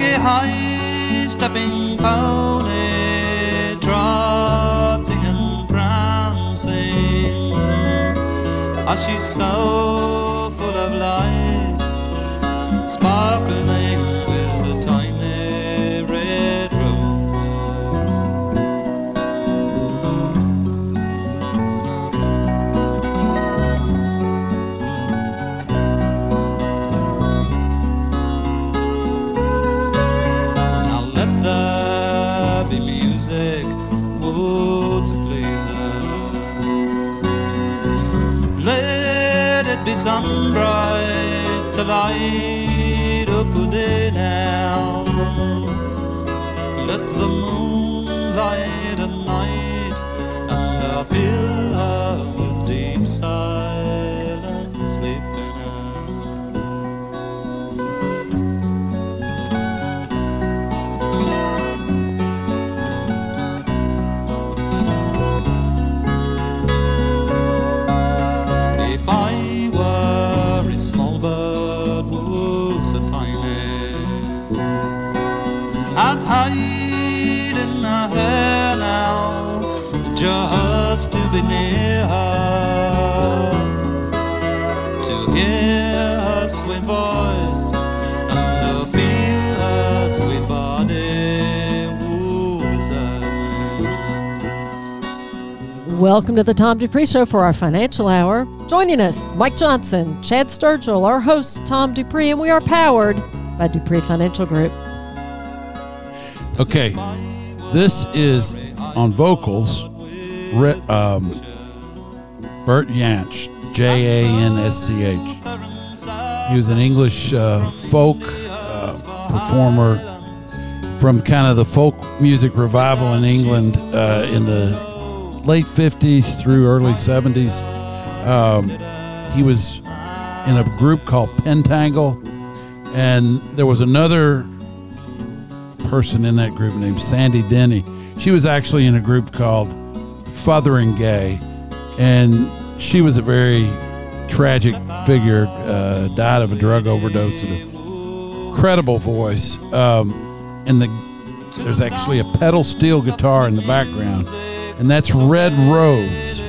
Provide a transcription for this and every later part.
a high stepping pony Welcome to the Tom Dupree Show for our financial hour. Joining us, Mike Johnson, Chad Sturgill, our host, Tom Dupree, and we are powered by Dupree Financial Group. Okay, this is on vocals. Um, Bert Jansch, J A N S C H. He was an English uh, folk uh, performer from kind of the folk music revival in England uh, in the late 50s through early 70s. Um, he was in a group called Pentangle, and there was another person in that group named Sandy Denny. She was actually in a group called Fotheringay, and she was a very tragic figure. Uh, died of a drug overdose. And a credible voice. Um, and the there's actually a pedal steel guitar in the background, and that's Red Rhodes.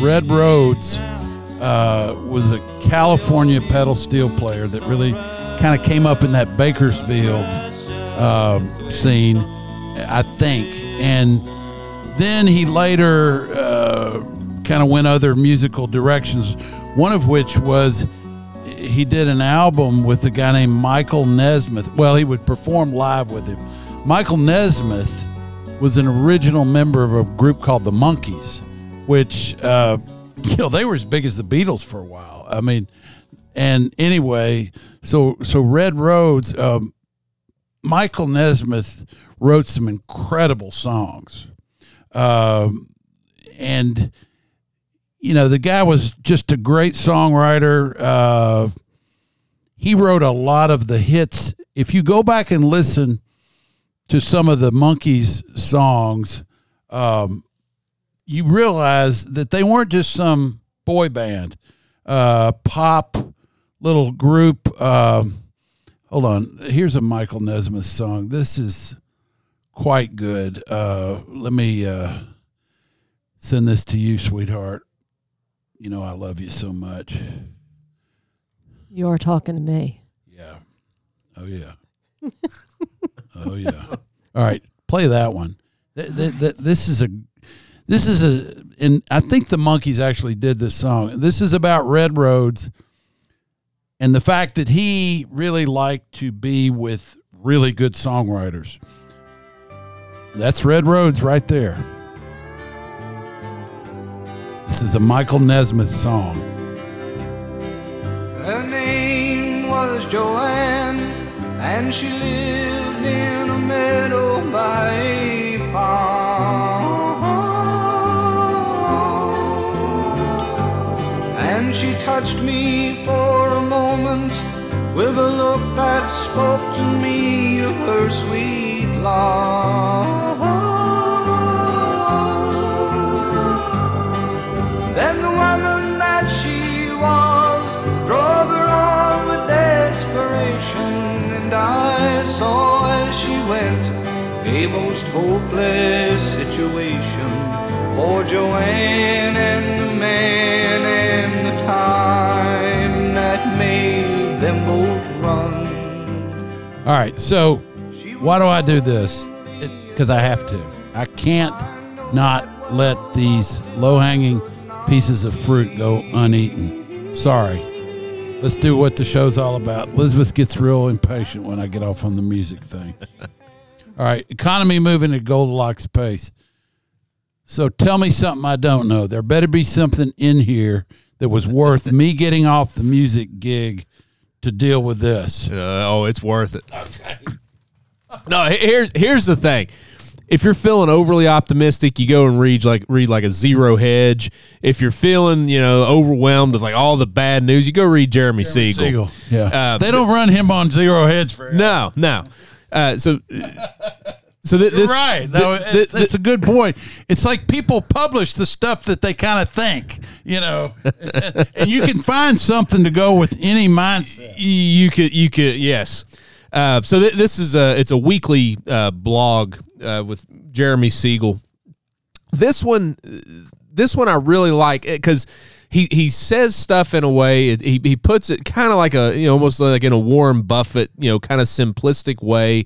Red Rhodes uh, was a California pedal steel player that really kind of came up in that Bakersfield um, scene, I think. And then he later uh, kind of went other musical directions, one of which was he did an album with a guy named Michael Nesmith. Well, he would perform live with him. Michael Nesmith was an original member of a group called the Monkees, which, uh, you know, they were as big as the Beatles for a while. I mean, and anyway, so so Red Rhodes, um, Michael Nesmith wrote some incredible songs, um, and you know the guy was just a great songwriter. Uh, he wrote a lot of the hits. If you go back and listen to some of the Monkees songs, um, you realize that they weren't just some boy band, uh, pop little group. Uh, hold on, here's a Michael Nesmith song. This is quite good. Uh, let me uh, send this to you, sweetheart. You know I love you so much. You are talking to me. Yeah. Oh yeah. oh yeah. All right, play that one. Th- th- th- this is a this is a and I think the Monkees actually did this song. This is about Red Rhodes and the fact that he really liked to be with really good songwriters. That's Red Rhodes right there. This is a Michael Nesmith song. Her name was Joanne, and she lived in a meadow by a pond. And she touched me for a moment with a look that spoke to me of her sweet love. I saw as she went a most hopeless situation for Joanne and the man and the time that made them both run. All right, so why do I do this? Because I have to. I can't not let these low hanging pieces of fruit go uneaten. Sorry, Let's do what the show's all about. Elizabeth gets real impatient when I get off on the music thing. all right, economy moving at Goldilocks pace. So tell me something I don't know. There better be something in here that was worth me getting off the music gig to deal with this. Uh, oh, it's worth it. Okay. no, here's here's the thing. If you're feeling overly optimistic, you go and read like read like a zero hedge. If you're feeling you know overwhelmed with like all the bad news, you go read Jeremy, Siegel. Siegel. Yeah. Uh, they don't run him on zero hedge for No, no. Uh, so so th- this right. No, th- it's, th- it's a good point. It's like people publish the stuff that they kind of think, you know, and you can find something to go with any mindset. you could you could yes uh, so th- this is a it's a weekly uh, blog uh, with jeremy siegel this one this one i really like because he, he says stuff in a way it, he, he puts it kind of like a you know almost like in a warren buffett you know kind of simplistic way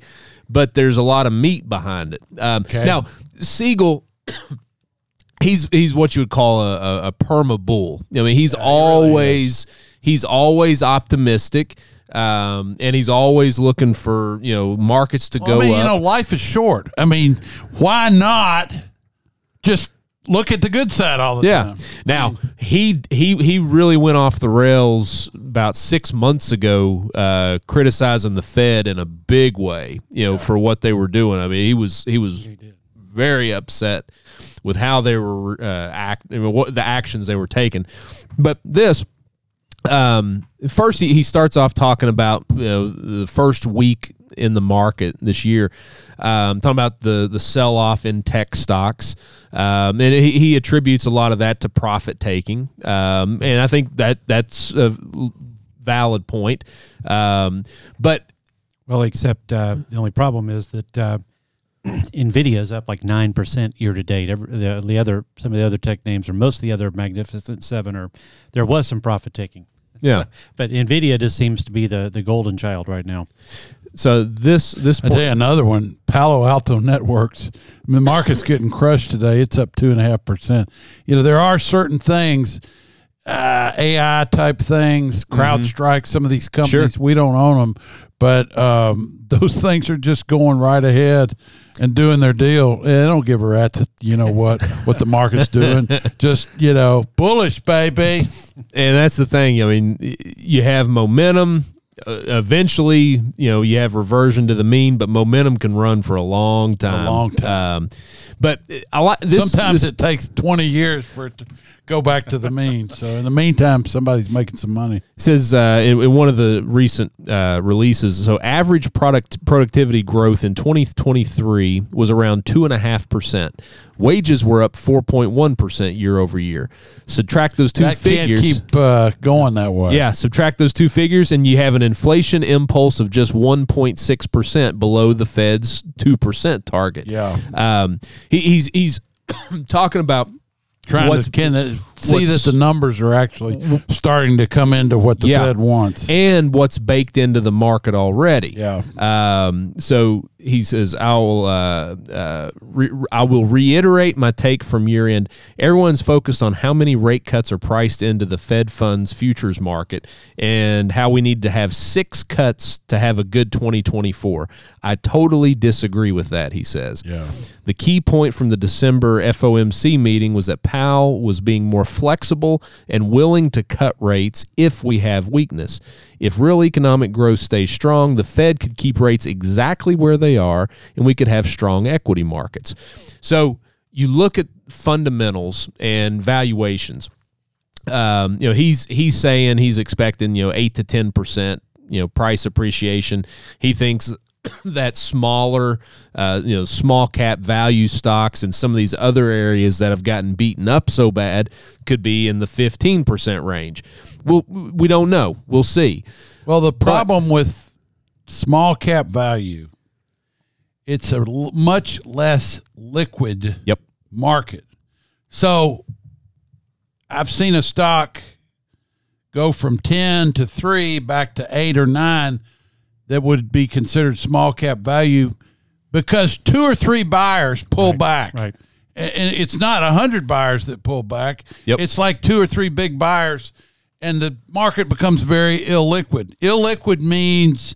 but there's a lot of meat behind it um, Okay. now siegel he's he's what you would call a, a, a perma bull. I mean, he's always he's always optimistic, um, and he's always looking for you know markets to Well, go I mean, up. you know, life is short. I mean, why not just look at the good side all the yeah. time? Now he he he really went off the rails about six months ago, uh, criticizing the Fed in a big way. You know, for what they were doing. I mean, he was he was very upset with how they were uh, act, I mean, what the actions they were taking. But this, um, first he, he starts off talking about you know the first week in the market this year, um, talking about the the sell off in tech stocks, um, and he, he attributes a lot of that to profit taking, um, and I think that that's a valid point. Um, but Well, except uh, the only problem is that uh, Nvidia is up like nine percent year to date. Every, the, the other some of the other tech names or most of the other Magnificent Seven are there was some profit taking. Yeah. So- but Nvidia just seems to be the the golden child right now. so this this I tell another one, Palo Alto Networks. The market's getting crushed today. It's up two and a half percent. You know, there are certain things, uh, AI type things, CrowdStrike. Some of these companies we don't own them, but um, those things are just going right ahead and doing their deal. They don't give a rat's. You know what what the market's doing? just you know, bullish, baby. and that's the thing. I mean, you have momentum. Uh, eventually, you know, you have reversion to the mean, but momentum can run for a long time. long time. Um, but I like this. Sometimes this- it takes 20 years for it to go back to the mean. So in the meantime, somebody's making some money. says uh, in, in one of the recent uh, releases. So average product productivity growth in 2023 was around two and a half percent. Wages were up 4.1 percent year over year. Subtract those two that figures. keep uh, going that way. Yeah, subtract those two figures, and you have an inflation impulse of just 1.6% below the Fed's 2% target. Yeah. Um, he, he's he's talking about Trying What's- to can it, see that the numbers are actually starting to come into what the Yeah. Fed wants. and what's baked into the market already. Yeah. Um, so he says, "I'll uh, uh, re- I will reiterate my take from year end. Everyone's focused on how many rate cuts are priced into the Fed funds futures market, and how we need to have six cuts to have a good 2024. I totally disagree with that." He says. Yeah. The key point from the December FOMC meeting was that Powell was being more flexible and willing to cut rates if we have weakness. If real economic growth stays strong, the Fed could keep rates exactly where they are and we could have strong equity markets. So you look at fundamentals and valuations. Um, you know, he's he's saying he's expecting, you know, 8 to 10% you know price appreciation. He thinks that smaller, uh, you know, small cap value stocks and some of these other areas that have gotten beaten up so bad could be in the fifteen percent range. Well, we don't know. We'll see. Well, the problem with small cap value it's a l- much less liquid Yep. market. So I've seen a stock go from 10 to 3 back to 8 or 9 that would be considered small cap value because two or three buyers pull back. right. And it's not 100 buyers that pull back. Yep. It's like two or three big buyers and the market becomes very illiquid. Illiquid means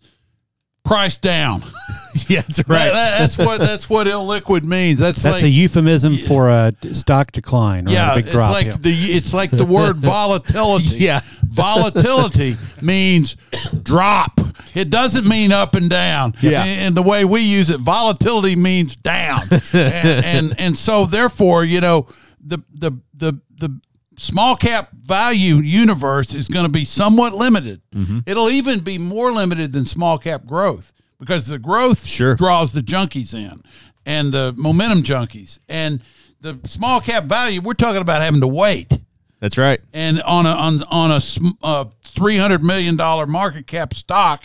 price down. yeah, that's That- that- that's what that's what illiquid means. That's, That's like a euphemism for a stock decline or yeah, a big it's drop. like yeah. the it's like the word volatility. Yeah. volatility means drop. It doesn't mean up and down. Yeah. and, and the way we use it, volatility means down. and, and and so therefore, you know, the the the the small cap value universe is going to be somewhat limited. Mm-hmm. It'll even be more limited than small cap growth because the growth Sure. draws the junkies in and the momentum junkies and the small cap value. We're talking about having to wait That's right. and on a on on a sm- uh, three hundred million dollar market cap stock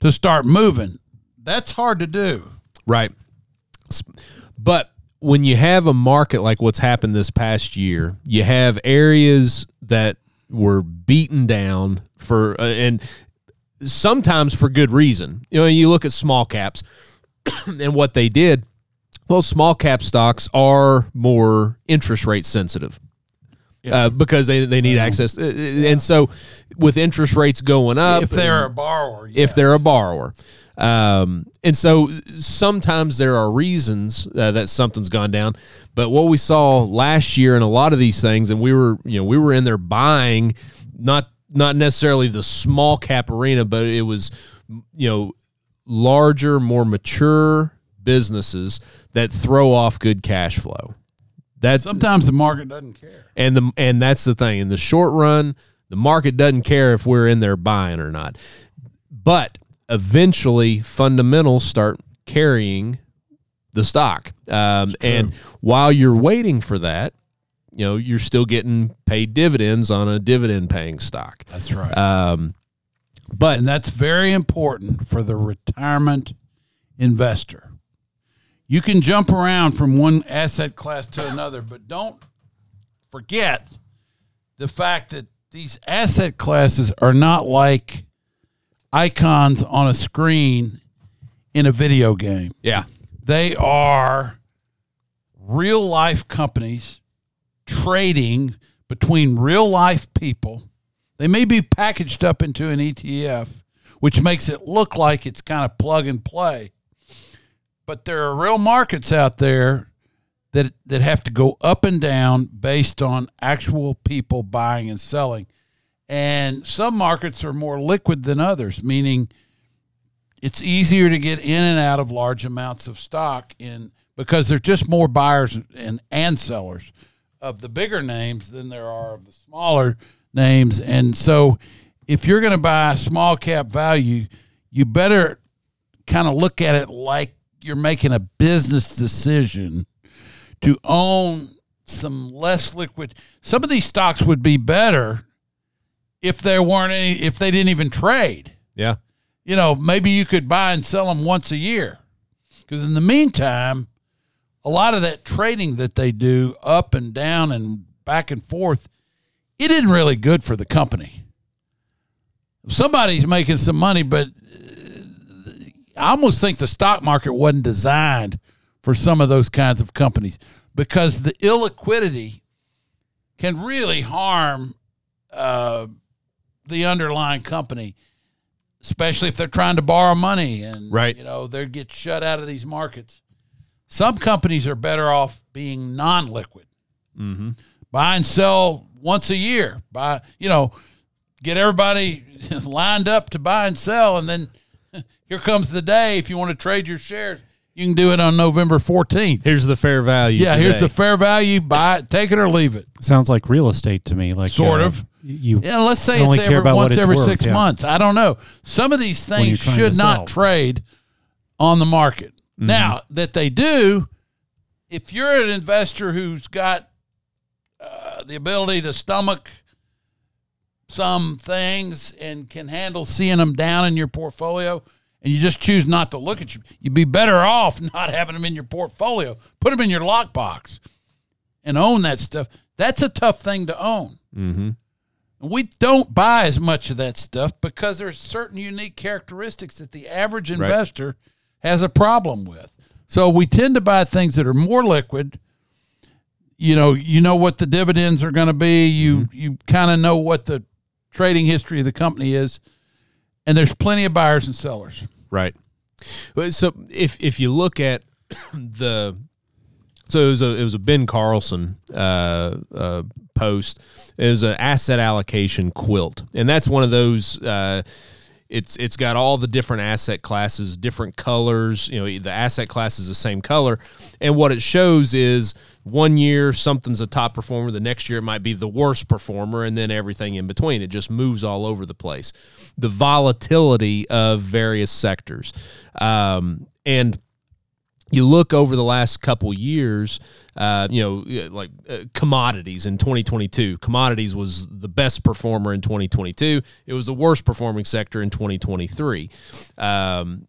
to start moving. That's hard to do. Right. But when you have a market like what's happened this past year, you have areas that were beaten down for, uh, and sometimes for good reason. You know, you look at small caps and what they did. Well, small cap stocks are more interest rate sensitive. Uh, because they, they need access, Uh, uh, and so with interest rates going up, if they're a borrower, if they're a borrower. Um, and so sometimes there are reasons uh, that something's gone down. But what we saw last year in a lot of these things, and we were, you know, we were in there buying, not not necessarily the small cap arena, but it was, you know, larger, more mature businesses that throw off good cash flow. That sometimes the market doesn't care. and the and that's the thing. In the short run, the market doesn't care if we're in there buying or not. But eventually, fundamentals start carrying the stock. Um, and while you're waiting for that, you know you're still getting paid dividends on a dividend paying stock. That's right. Um, but and that's very important for the retirement investor. You can jump around from one asset class to another, but don't forget the fact that these asset classes are not like icons on a screen in a video game. yeah, They are real life companies trading between real life people. They may be packaged up into an ETF, which makes it look like it's kind of plug and play. But there are real markets out there that that have to go up and down based on actual people buying and selling. And some markets are more liquid than others, meaning it's easier to get in and out of large amounts of stock in because there's just more buyers and, and sellers of the bigger names than there are of the smaller names. And so if you're going to buy small cap value, you better kind of look at it like you're making a business decision to own some less liquid. Some of these stocks would be better if there weren't any, if they didn't even trade yeah, you know, maybe you could buy and sell them once a year. Because in the meantime, a lot of that trading that they do up and down and back and forth, it isn't really good for the company. Somebody's making some money, but uh, I almost think the stock market wasn't designed for some of those kinds of companies because the illiquidity can really harm uh, the underlying company especially if they're trying to borrow money and Right. you know they get shut out of these markets. Some companies are better off being non-liquid. mm-hmm. Buy and sell once a year. Buy, you know, get everybody lined up to buy and sell, and then here comes the day. If you want to trade your shares, you can do it on November fourteenth. here's the fair value. Yeah, here's the fair value. Buy it, take it or leave it. Sounds like real estate to me. Like Sort uh, of. You Yeah, let's say only it's care every, about once it's every worth, six yeah. months. I don't know. Some of these things should not trade on the market. Mm-hmm. Now that they do, if you're an investor who's got uh, the ability to stomach some things and can handle seeing them down in your portfolio and you just choose not to look at you, you'd be better off not having them in your portfolio. Put them in your lockbox and own that stuff. That's a tough thing to own. Mm-hmm. We don't buy as much of that stuff because there's certain unique characteristics that the average investor has a problem with. So we tend to buy things that are more liquid. You know, you know what the dividends are going to be. You mm-hmm. you kind of know what the trading history of the company is, and there's plenty of buyers and sellers. Right. So if if you look at the so it was a it was a Ben Carlson uh, uh, post. It was an asset allocation quilt, and that's one of those. Uh, it's it's got all the different asset classes, different colors. You know, the asset class is the same color, and what it shows is one year something's a top performer, the next year it might be the worst performer, and then everything in between. It just moves all over the place. The volatility of various sectors, um, and you look over the last couple years, uh, you know, like uh, commodities in 2022. Commodities was the best performer in 2022. It was the worst performing sector in 2023. Um,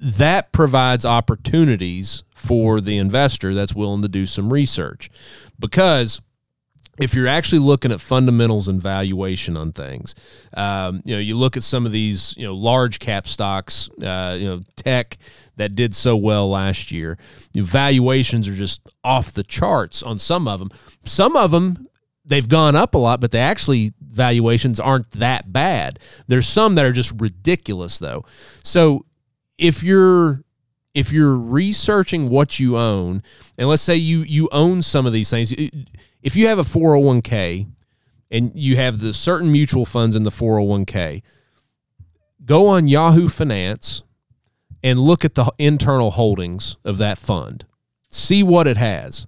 that provides opportunities for the investor that's willing to do some research because if you're actually looking at fundamentals and valuation on things, um, you know, you look at some of these, you know, large cap stocks, uh, you know, tech that did so well last year. Valuations are just off the charts on some of them. Some of them they've gone up a lot, but they actually valuations aren't that bad. There's some that are just ridiculous though. So if you're if you're researching what you own, and let's say you you own some of these things, if you have a 401k and you have the certain mutual funds in the 401k, go on Yahoo Finance and look at the internal holdings of that fund. See what it has.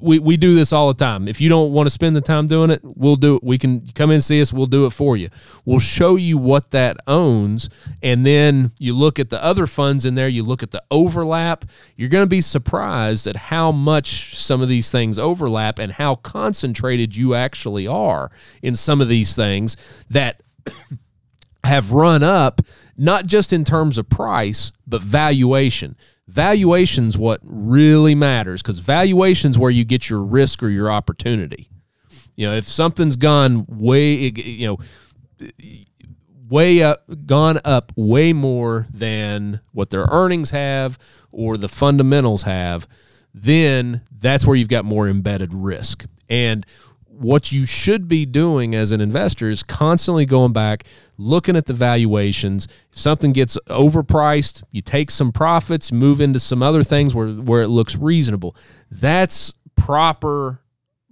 We, we, do this all the time. If you don't want to spend the time doing it, we'll do it. We can come in and see us. We'll do it for you. We'll show you what that owns. And then you look at the other funds in there, you look at the overlap. You're going to be surprised at how much some of these things overlap and how concentrated you actually are in some of these things that have run up not just in terms of price but valuation. Valuation's what really matters because valuation's where you get your risk or your opportunity. You know if something's gone way you know way up gone up way more than what their earnings have or the fundamentals have then that's where you've got more embedded risk. And what you should be doing as an investor is constantly going back, looking at the valuations. If something gets overpriced, you take some profits, move into some other things where, where it looks reasonable. That's proper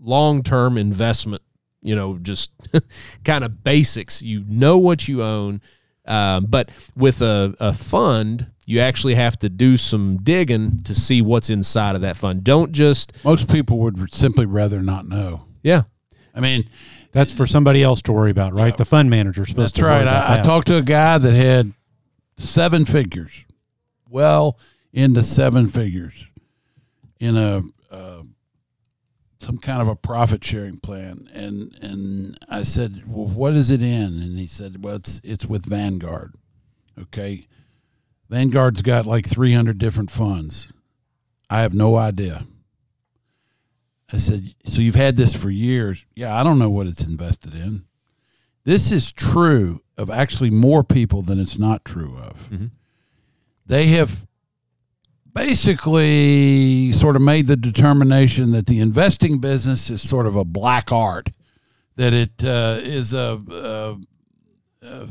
long term investment, you know, just kind of basics. You know what you own. Um, but with a, a fund, you actually have to do some digging to see what's inside of that fund. Don't just, Most people would simply rather not know. yeah, I mean, That's for somebody else to worry about, right? The fund manager's supposed That's to worry right. about I, I talked to a guy that had seven figures, well into seven figures, in a uh, some kind of a profit sharing plan, and and I said, well, what is it in? And he said, well, it's it's with Vanguard. Okay, Vanguard's got like three hundred different funds. I have no idea. I said, so you've had this for years? Yeah, I don't know what it's invested in. This is true of actually more people than it's not true of. They have basically sort of made the determination that the investing business is sort of a black art, that it uh, is a, uh, uh,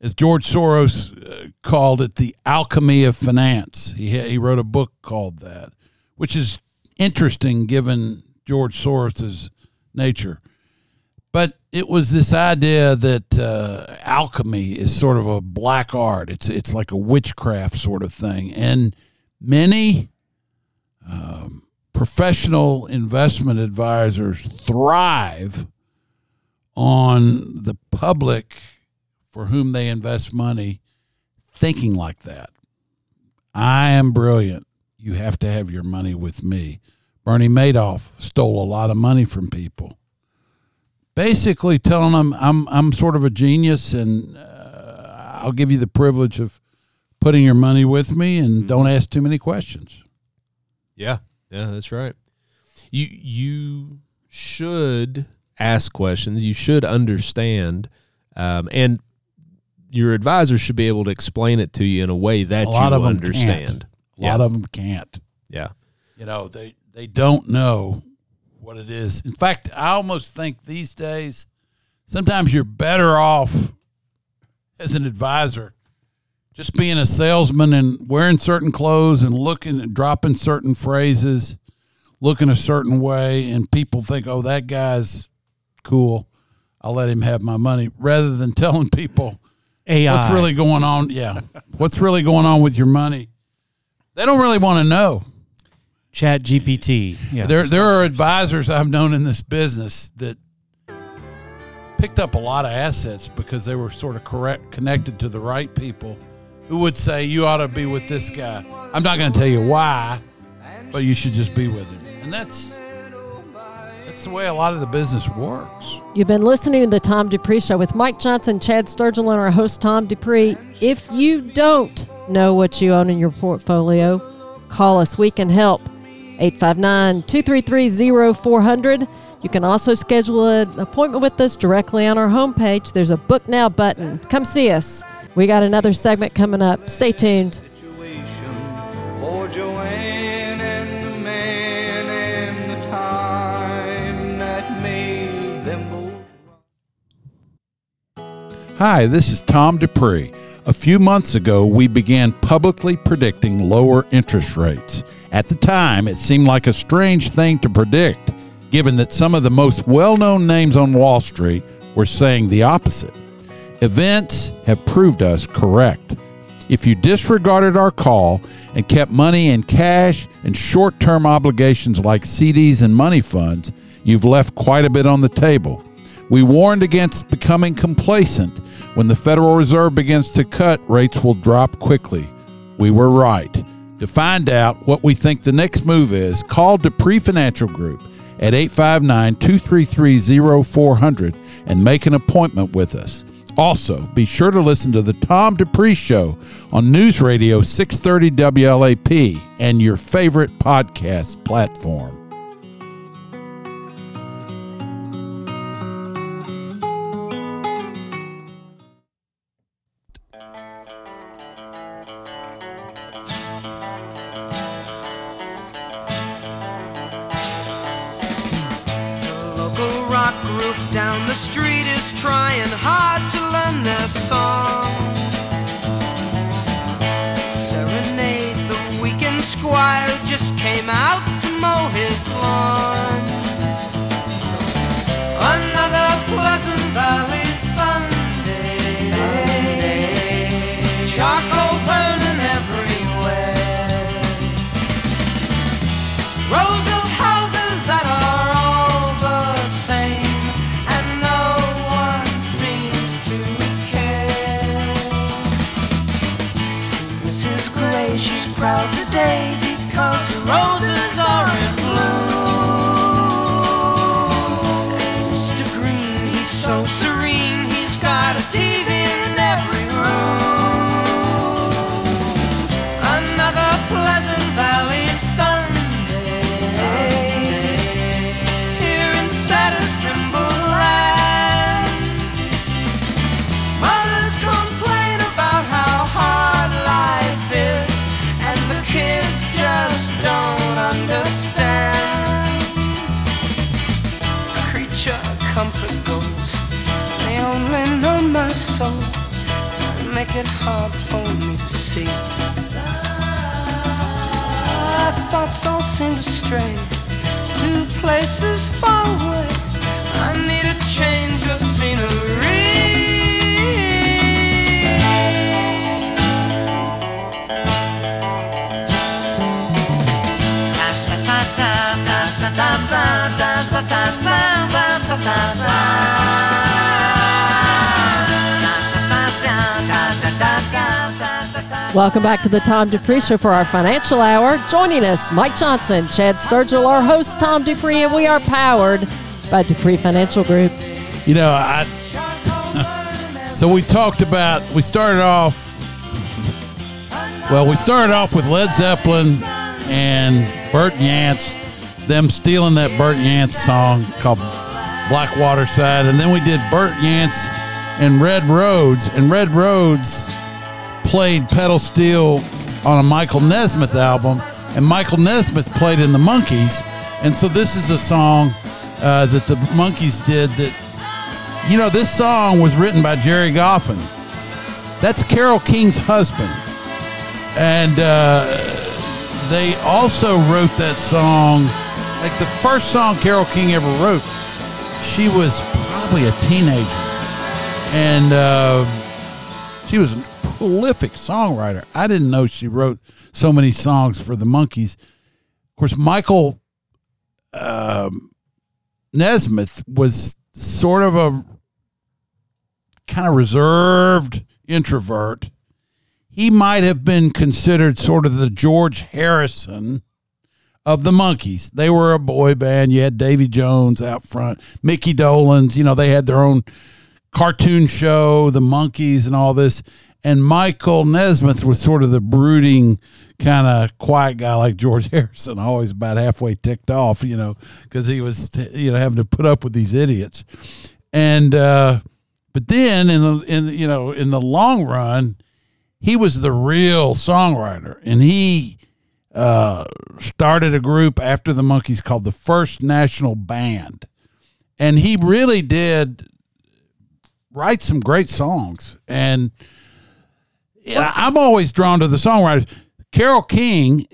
as George Soros uh, called it, the alchemy of finance. He, he wrote a book called that, which is interesting given George Soros's nature. But it was this idea that uh, alchemy is sort of a black art. It's it's like a witchcraft sort of thing, and many um, professional investment advisors thrive on the public for whom they invest money thinking like that. I am brilliant. You have to have your money with me. Bernie Madoff stole a lot of money from people. Basically, telling them I'm I'm sort of a genius and uh, I'll give you the privilege of putting your money with me, and don't ask too many questions. Yeah, yeah, that's right. You you should ask questions. You should understand, um, and your advisor should be able to explain it to you in a way that A you understand. A lot of them can't. Yeah, You know, they they don't know what it is. In fact, I almost think these days, sometimes you're better off as an advisor just being a salesman and wearing certain clothes and looking and dropping certain phrases, looking a certain way, and people think, oh, that guy's cool. I'll let him have my money rather than telling people AI. what's really going on. Yeah. What's really going on with your money. They don't really want to know. Chat GPT. Yeah. There, there are advisors I've known in this business that picked up a lot of assets because they were sort of correct connected to the right people who would say you ought to be with this guy. I'm not going to tell you why, but you should just be with him. And that's that's the way a lot of the business works. You've been listening to the Tom Dupree Show with Mike Johnson, Chad Sturgill, and our host, Tom Dupree. If you don't know what you own in your portfolio, call us. We can help. 859 233 0400. You can also schedule an appointment with us directly on our homepage. There's a book now button. Come see us. We got another segment coming up. Stay tuned. Hi, this is Tom Dupree. A few months ago, we began publicly predicting lower interest rates. At the time, it seemed like a strange thing to predict, given that some of the most well known names on Wall Street were saying the opposite. Events have proved us correct. If you disregarded our call and kept money in cash and short term obligations like CDs and money funds, you've left quite a bit on the table. We warned against becoming complacent. When the Federal Reserve begins to cut, rates will drop quickly. We were right. To find out what we think the next move is, call Dupree Financial Group at 859 233 0400 and make an appointment with us. Also, be sure to listen to the Tom Dupree Show on News Radio 630 WLAP and your favorite podcast platform. Trying hard to learn their song. Serenade the weekend squire who just came out to mow his lawn. Another Pleasant Valley Sunday. Charcoal burning Welcome back to the Tom Dupree Show for our financial hour. Joining us, Mike Johnson, Chad Sturgill, our host, Tom Dupree, and we are powered by Dupree Financial Group. You know, I So we talked about, we started off, well, we started off with Led Zeppelin and Bert Jansch, them stealing that Bert Jansch song called Blackwater Side. And then we did Bert Jansch and Red Rhodes. And Red Rhodes played pedal steel on a Michael Nesmith album. And Michael Nesmith played in the Monkees. And so this is a song uh, that the Monkees did that you know, this song was written by Gerry Goffin. That's Carole King's husband. And uh, they also wrote that song, like the first song Carole King ever wrote, she was probably a teenager. And uh, she was prolific songwriter. I didn't know she wrote so many songs for the Monkees. Of course, Michael um, Nesmith was sort of a kind of reserved introvert. He might have been considered sort of the George Harrison of the Monkees. They were a boy band. You had Davy Jones out front, Mickey Dolenz. You know, they had their own cartoon show, the Monkees, and all this. And Michael Nesmith was sort of the brooding, kind of quiet guy like George Harrison, always about halfway ticked off, you know, because he was, you know, having to put up with these idiots. And uh, but then in the in you know in the long run, he was the real songwriter, and he uh, started a group after the Monkees called the First National Band, and he really did write some great songs. And yeah, I'm always drawn to the songwriters. Carole King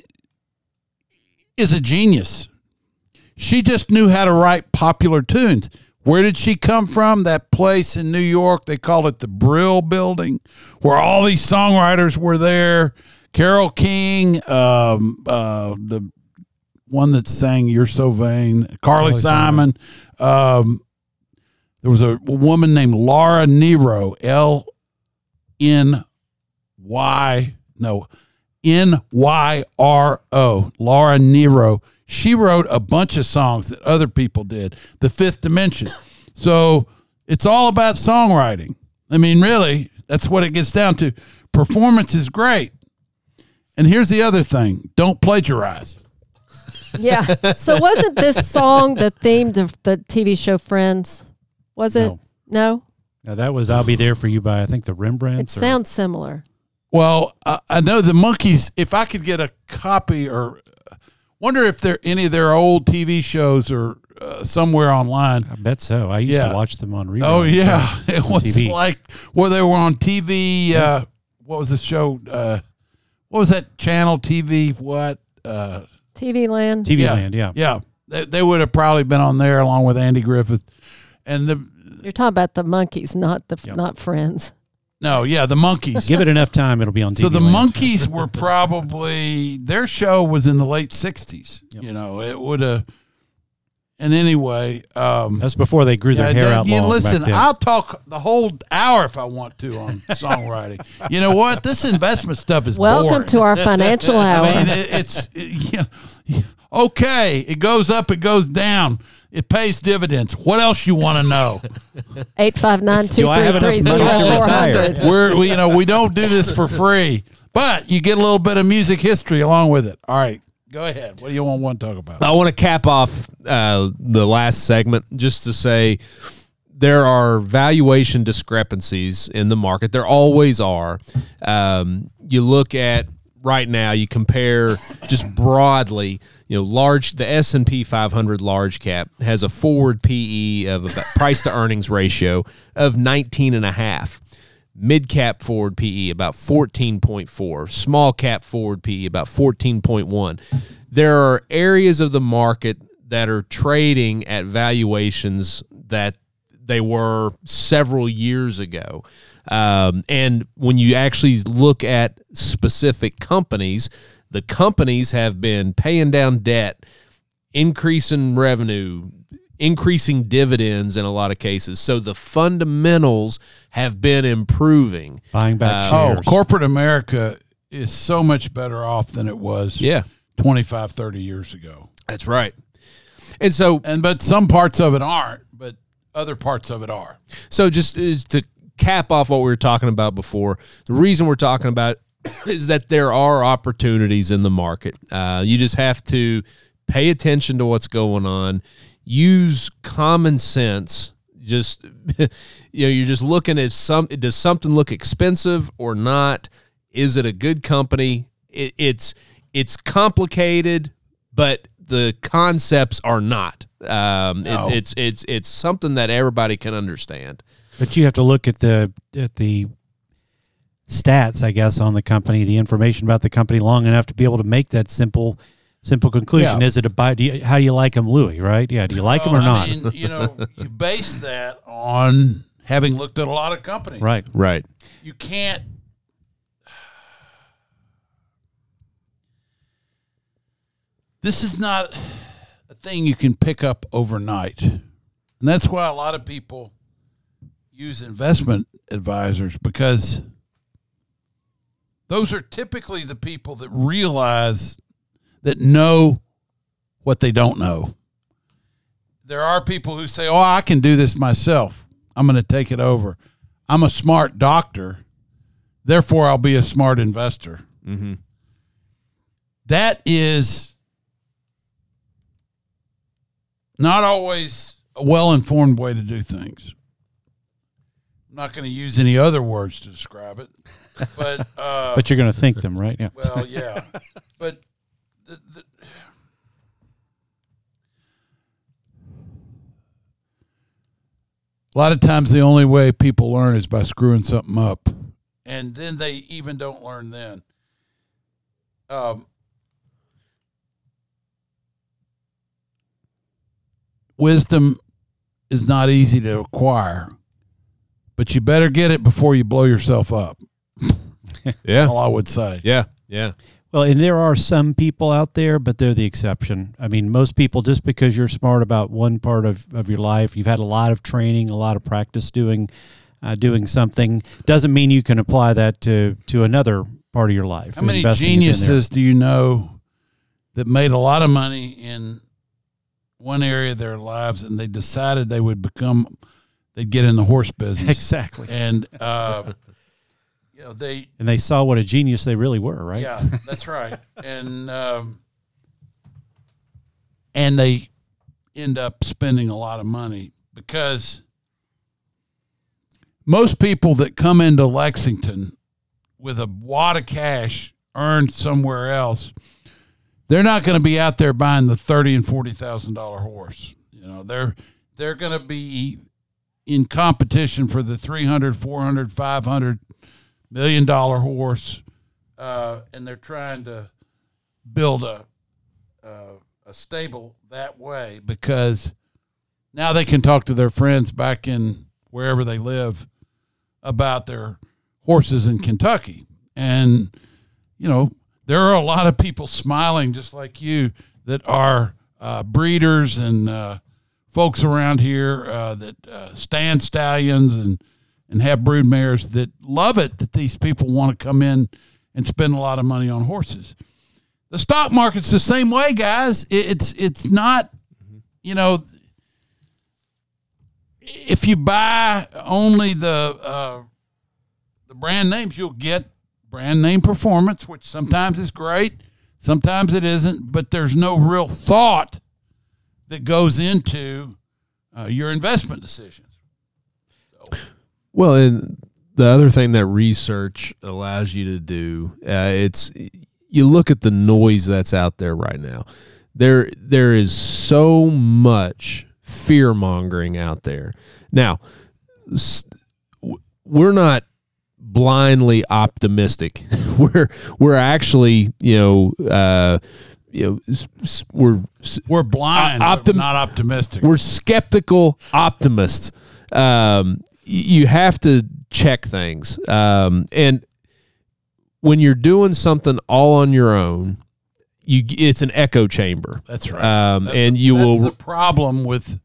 is a genius. She just knew how to write popular tunes. Where did she come from? That place in New York, they called it the Brill Building, where all these songwriters were there. Carole King, um, uh, the one that sang "You're So Vain," Carly, Carly Simon. Um, there was a woman named Laura Nyro, L N Y no N Y R O, Laura Nyro. She wrote a bunch of songs that other people did. The Fifth Dimension. So it's all about songwriting. I mean, really, that's what it gets down to. Performance is great. And here's the other thing: don't plagiarize. Yeah. So wasn't this song the theme of the TV show Friends? Was it? No. No. Now that was "I'll Be There for You" by I think the It Rembrandts. or- sounds similar. Well, I, I know the Monkees. If I could get a copy, or wonder if there any of their old TV shows or uh, somewhere online. I bet so. I used Yeah. to watch them on reruns. Oh yeah, on- it on was TV. like where they were on TV. Uh, what was the show? Uh, what was that channel? TV what? Uh, TV Land. TV yeah. Land. Yeah. yeah, they, they would have probably been on there along with Andy Griffith. And the You're talking about the Monkees, not the Yep. not Friends. No, yeah, the Monkees. Give it enough time, it'll be on TV. So the Land. Monkees were probably their show was in the late '60s. You know, it would have. And anyway, um, That's before they grew their yeah, hair that- out you long. listen, back then. I'll talk the whole hour if I want to on songwriting. you know what? This investment stuff is Welcome boring. to our financial hour. I mean, it, it's it, yeah, okay. It goes up, it goes down. It pays dividends. What else you want to know? Eight five nine two Do I have three three enough money zero to four retire? hundred. We're we, you know we don't do this for free, but you get a little bit of music history along with it. All right, go ahead. What do you want, want to talk about? I want to cap off uh, the last segment just to say there are valuation discrepancies in the market. There always are. Um, you look at right now, you compare just broadly. You know, large the S and P 500 large cap has a forward PE of about price to earnings ratio of 19 and a half mid cap forward PE about 14.4, small cap forward PE about 14.1. There are areas of the market that are trading at valuations that they were several years ago. Um, and when you actually look at specific companies, the companies have been paying down debt, increasing revenue, increasing dividends in a lot of cases. So the fundamentals have been improving. buying back Oh, shares. corporate America is so much better off than it was Yeah, 25, 30 years ago. that's right. And so And but some parts of it aren't, but other parts of it are. So just is to cap off what we were talking about before, the reason we're talking about is that there are opportunities in the market. Uh, you just have to pay attention to what's going on, use common sense. Just you know, you're just looking at some. Does something look expensive or not? Is it a good company? It, it's it's complicated, but the concepts are not. Um, No. it, it's it's it's something that everybody can understand. But you have to look at the at the stats, I guess, on the company, the information about the company long enough to be able to make that simple simple conclusion. Yeah. Is it a buy? Do you, how do you like him, Louis? Right? Yeah. Do you like him or Well, not? Mean, you know, you base that on having looked at a lot of companies. right. Right. You can't. This is not a thing you can pick up overnight. And that's why a lot of people use investment advisors because those are typically the people that realize that know what they don't know. There are people who say, "Oh, I can do this myself. I'm going to take it over. I'm a smart doctor, therefore I'll be a smart investor." Mm-hmm. That is not always a well-informed way to do things. I'm not going to use any other words to describe it, but uh, But you're going to think them, right? Yeah. well, yeah, but the, the, a lot of times the only way people learn is by screwing something up, and then they even don't learn then. Um, wisdom is not easy to acquire, but you better get it before you blow yourself up. Yeah. All I would say. Yeah. Yeah. Well, and there are some people out there, but they're the exception. I mean, most people, just because you're smart about one part of, of your life, you've had a lot of training, a lot of practice doing uh, doing something, doesn't mean you can apply that to to another part of your life. How many Investing is in there. geniuses do you know that made a lot of money in one area of their lives and they decided they would become, they'd get in the horse business? Exactly. And, uh, you know, they, And they saw what a genius they really were, right? yeah, that's right. And, um, and they end up spending a lot of money because most people that come into Lexington with a wad of cash earned somewhere else, they're not going to be out there buying the thirty and forty thousand dollar horse. You know, they're they're going to be in competition for the 300 400 500 million dollar horse uh, and they're trying to build a, a a stable that way because now they can talk to their friends back in wherever they live about their horses in Kentucky. And, you know, there are a lot of people smiling just like you that are uh, breeders and uh, folks around here uh, that uh, stand stallions and, and have brood mares that love it that these people want to come in and spend a lot of money on horses. The stock market's the same way, guys. It- It's it's not, you know, if you buy only the uh, the brand names, you'll get brand name performance, which sometimes is great, sometimes it isn't. But there's no real thought that goes into uh, your investment decisions. Well, and the other thing that research allows you to do, uh, it's you look at the noise that's out there right now. There, there is so much fear mongering out there. Now, we're not blindly optimistic. we're we're actually, you know, uh, you know, we're We're blind, optim- not optimistic. we're skeptical optimists. Um, you have to check things, um, and when you're doing something all on your own, you it's an echo chamber. That's right. Um, That's and you that's will the problem with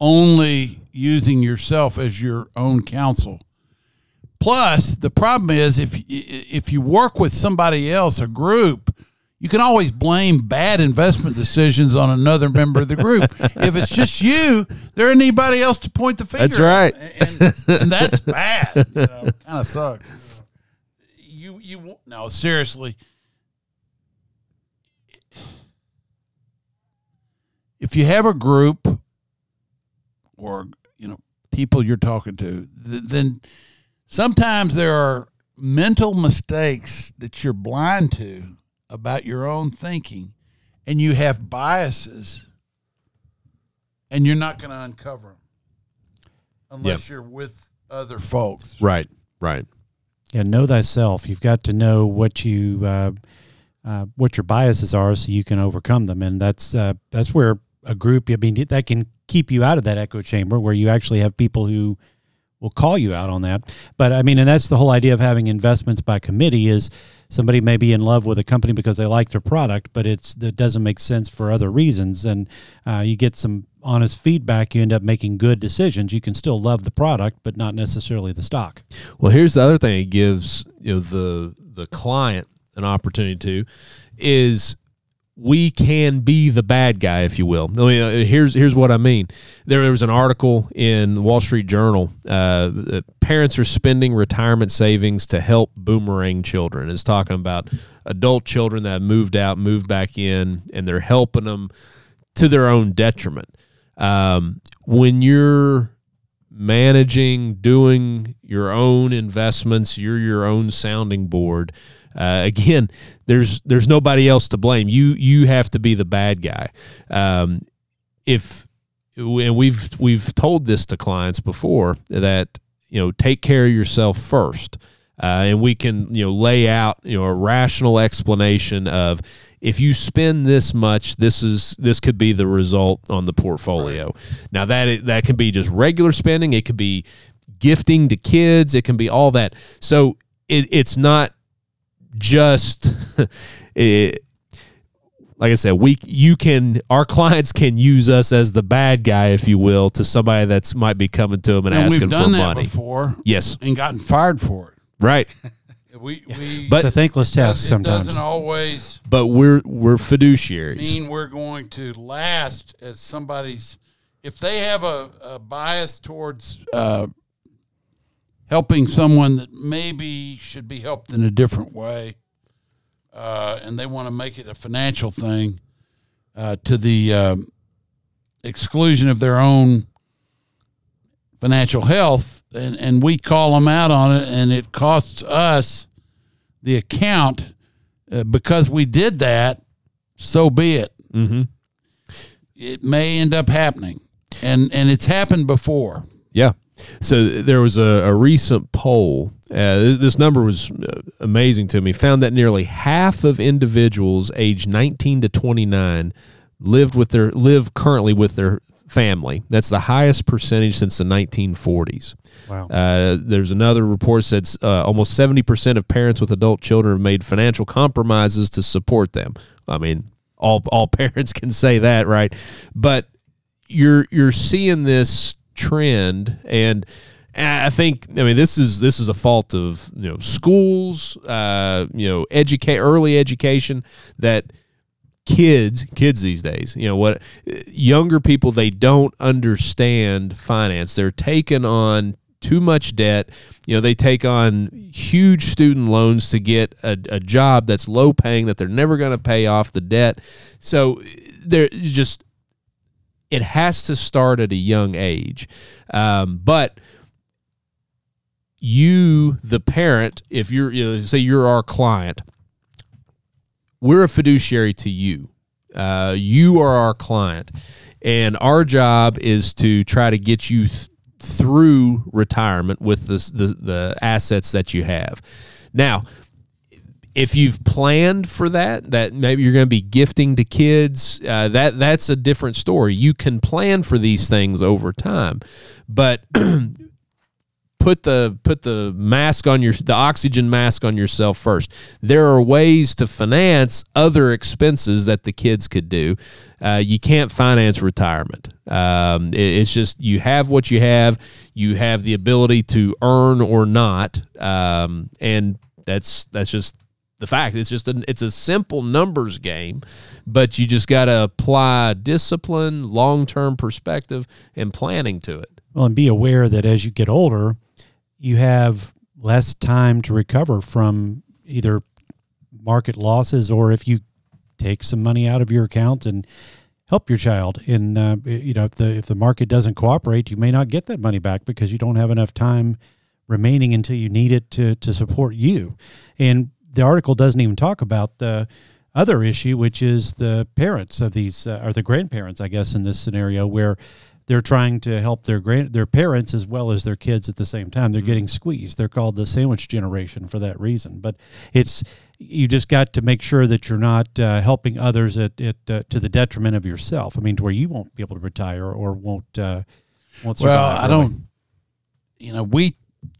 only using yourself as your own counsel. Plus, the problem is if if you work with somebody else, a group, you can always blame bad investment decisions on another member of the group. if it's just you, there ain't anybody else to point the finger. That's right. at. and, and that's bad. You know, kind of sucks. You you no seriously. If you have a group or you know people you're talking to, th- then sometimes there are mental mistakes that you're blind to about your own thinking and you have biases and you're not going to uncover them unless you're with other folks Right. Right. Yeah, know thyself. You've got to know what you uh, uh, what your biases are, so you can overcome them, and that's uh, that's where a group. I mean, that can keep you out of that echo chamber where you actually have people who will call you out on that. But I mean, and that's the whole idea of having investments by committee is somebody may be in love with a company because they like their product, but it's that doesn't make sense for other reasons, and uh, you get some honest feedback. You end up making good decisions. You can still love the product, but not necessarily the stock. Well, here's the other thing it gives you know the the client an opportunity to is we can be the bad guy, if you will. I mean, uh, here's here's what I mean. There, there was an article in the Wall Street Journal. Uh, parents are spending retirement savings to help boomerang children. It's talking about adult children that moved out, moved back in, and they're helping them to their own detriment. Um, when you're managing, doing your own investments, you're your own sounding board. Uh, again, there's there's nobody else to blame. You you have to be the bad guy. Um, if and we've we've told this to clients before that you know take care of yourself first, uh, and we can you know lay out you know a rational explanation of if you spend this much, this is this could be the result on the portfolio. Now that that can be just regular spending. It could be gifting to kids. It can be all that. So it, it's not just it, like I said, we you can our clients can use us as the bad guy, if you will, to somebody that's might be coming to them and, and asking we've done for that money. before Yes, and gotten fired for it right. we, we But- it's a thankless task it sometimes. doesn't always But we're we're fiduciaries. mean we're going to last as somebody's if they have a, a bias towards uh, helping someone that maybe should be helped in a different way uh, and they want to make it a financial thing uh, to the um exclusion of their own financial health and, and we call them out on it and it costs us the account uh, because we did that so be it Mm-hmm. it may end up happening and and it's happened before Yeah. So there was a, a recent poll. Uh, this, this number was uh, amazing to me. Found that nearly half of individuals aged 19 to 29 lived with their live currently with their family. That's the highest percentage since the 1940s. Wow. Uh, there's another report said uh, almost 70% of parents with adult children have made financial compromises to support them. I mean, all all parents can say that, right? But you're you're seeing this trend and I think I mean this is this is a fault of you know schools uh you know educate early education that kids kids these days you know what younger people they don't understand finance. They're taking on too much debt. You know they take on huge student loans to get a, a job that's low paying that they're never going to pay off the debt. So they're just it has to start at a young age. Um, but you the parent if you're you know, say you're our client we're a fiduciary to you. Uh, you are our client. And our job is to try to get you th- through retirement with the, the assets that you have. Now if you've planned for that, that maybe you're going to be gifting to kids, uh, that that's a different story. You can plan for these things over time, but put the put the mask on your the oxygen mask on yourself first. There are ways to finance other expenses that the kids could do. Uh, you can't finance retirement. Um, it- it's just you have what you have. You have the ability to earn or not, um, and that's that's just the fact. It's just a, it's a simple numbers game, but you just got to apply discipline, long term perspective, and planning to it. Well, and be aware that as you get older, you have less time to recover from either market losses or if you take some money out of your account and help your child in uh, you know if the if the market doesn't cooperate you may not get that money back because you don't have enough time remaining until you need it to to support you and the article doesn't even talk about the other issue which is the parents of these uh, or the grandparents i guess in this scenario where they're trying to help their grand their parents as well as their kids at the same time. They're getting squeezed. They're called the sandwich generation for that reason. But it's you just got to make sure that you're not uh, helping others at, at uh, to the detriment of yourself. I mean, to where you won't be able to retire or won't uh, won't. survive. Well, I really. don't. You know, we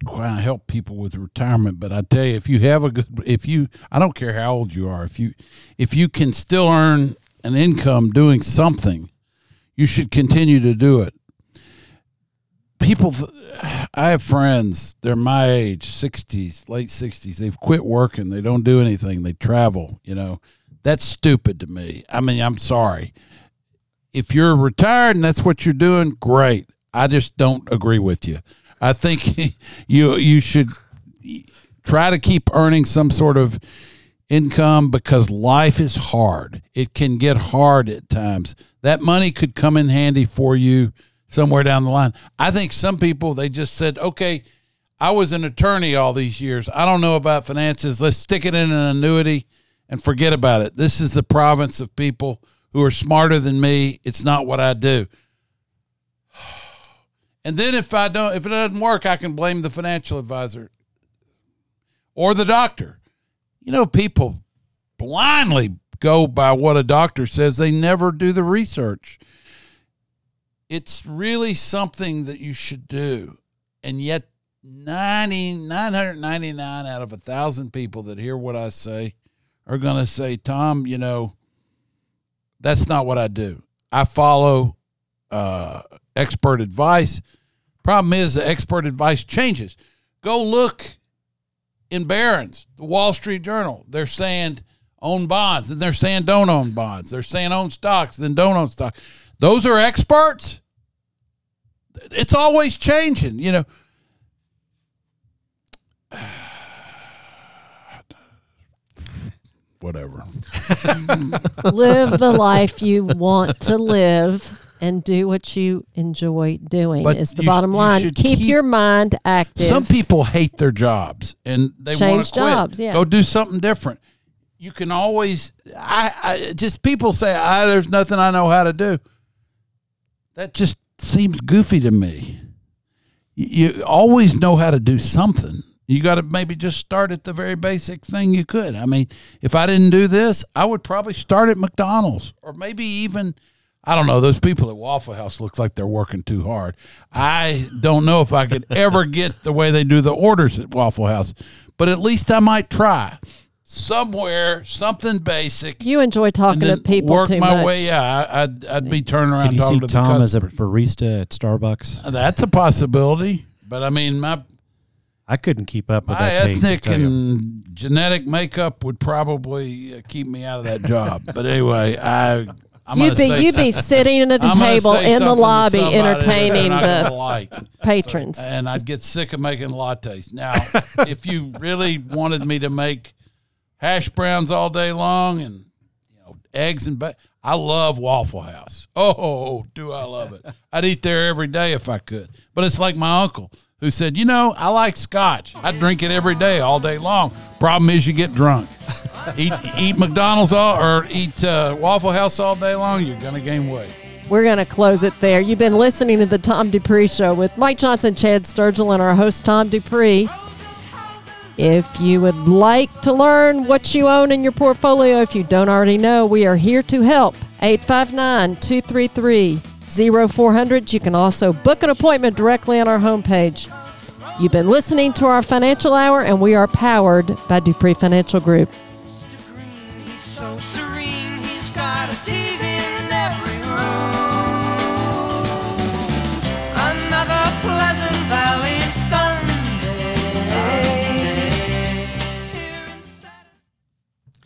kind of help people with retirement, but I tell you, if you have a good, if you, I don't care how old you are, if you, if you can still earn an income doing something, you should continue to do it. People, I have friends. They're my age, sixties, late sixties. They've quit working. They don't do anything. They travel. You know, that's stupid to me. I mean, I'm sorry if you're retired and that's what you're doing, great. I just don't agree with you. I think you you should try to keep earning some sort of income because life is hard. It can get hard at times. That money could come in handy for you somewhere down the line. I think some people they just said, "Okay, I was an attorney all these years. I don't know about finances. Let's stick it in an annuity and forget about it. This is the province of people who are smarter than me. It's not what I do." And then if I don't if it doesn't work, I can blame the financial advisor or the doctor. You know, people blindly go by what a doctor says. They never do the research. It's really something that you should do. And yet 90, 999 out of a thousand people that hear what I say are going to say, Tom, you know, that's not what I do. I follow uh, expert advice. Problem is, the expert advice changes. Go look in Barron's, the Wall Street Journal. They're saying own bonds, and they're saying don't own bonds. They're saying own stocks, then don't own stocks. Those are experts. It's always changing, you know. Whatever. live the life you want to live and do what you enjoy doing But is the you- bottom line. should Keep, keep- your mind active. Some people hate their jobs and they want Change to quit. jobs, yeah. Go do something different. You can always. I, I just people say, "I there's nothing I know how to do." That just seems goofy to me. You, you always know how to do something. You got to maybe just start at the very basic thing you could. I mean, if I didn't do this, I would probably start at McDonald's or maybe even I don't know. Those people at Waffle House look like they're working too hard. I don't know if I could ever get the way they do the orders at Waffle House, but at least I might try somewhere something basic. you enjoy and talking to then people work too my much. way. Yeah, I- I'd I'd be turning around Could you talking see to Tom the as a barista at Starbucks? That's a possibility, but I mean my I couldn't keep up with my that pace. I ethnic tell you. and genetic makeup would probably uh, keep me out of that job. but anyway, I I'm You'd be you'd be sitting at a table in the lobby somebody that they're entertaining the like. patrons. and I'd get sick of making lattes. Now, if you really wanted me to make hash browns all day long and you know eggs and ba- I love Waffle House. Oh, do I love it? I'd eat there every day if I could. But it's like my uncle who said, "You know, I like scotch. I drink it every day, all day long. Problem is, you get drunk. eat eat McDonald's all or eat uh, Waffle House all day long, you're gonna gain weight." We're going to close it there. You've been listening to the Tom Dupree Show with Mike Johnson, Chad Sturgill, and our host, Tom Dupree. If you would like to learn what you own in your portfolio, if you don't already know, we are here to help. 859 233 0400. You can also book an appointment directly on our homepage. You've been listening to our financial hour, and we are powered by Dupree Financial Group. He's so serene, he's got a TV in every room.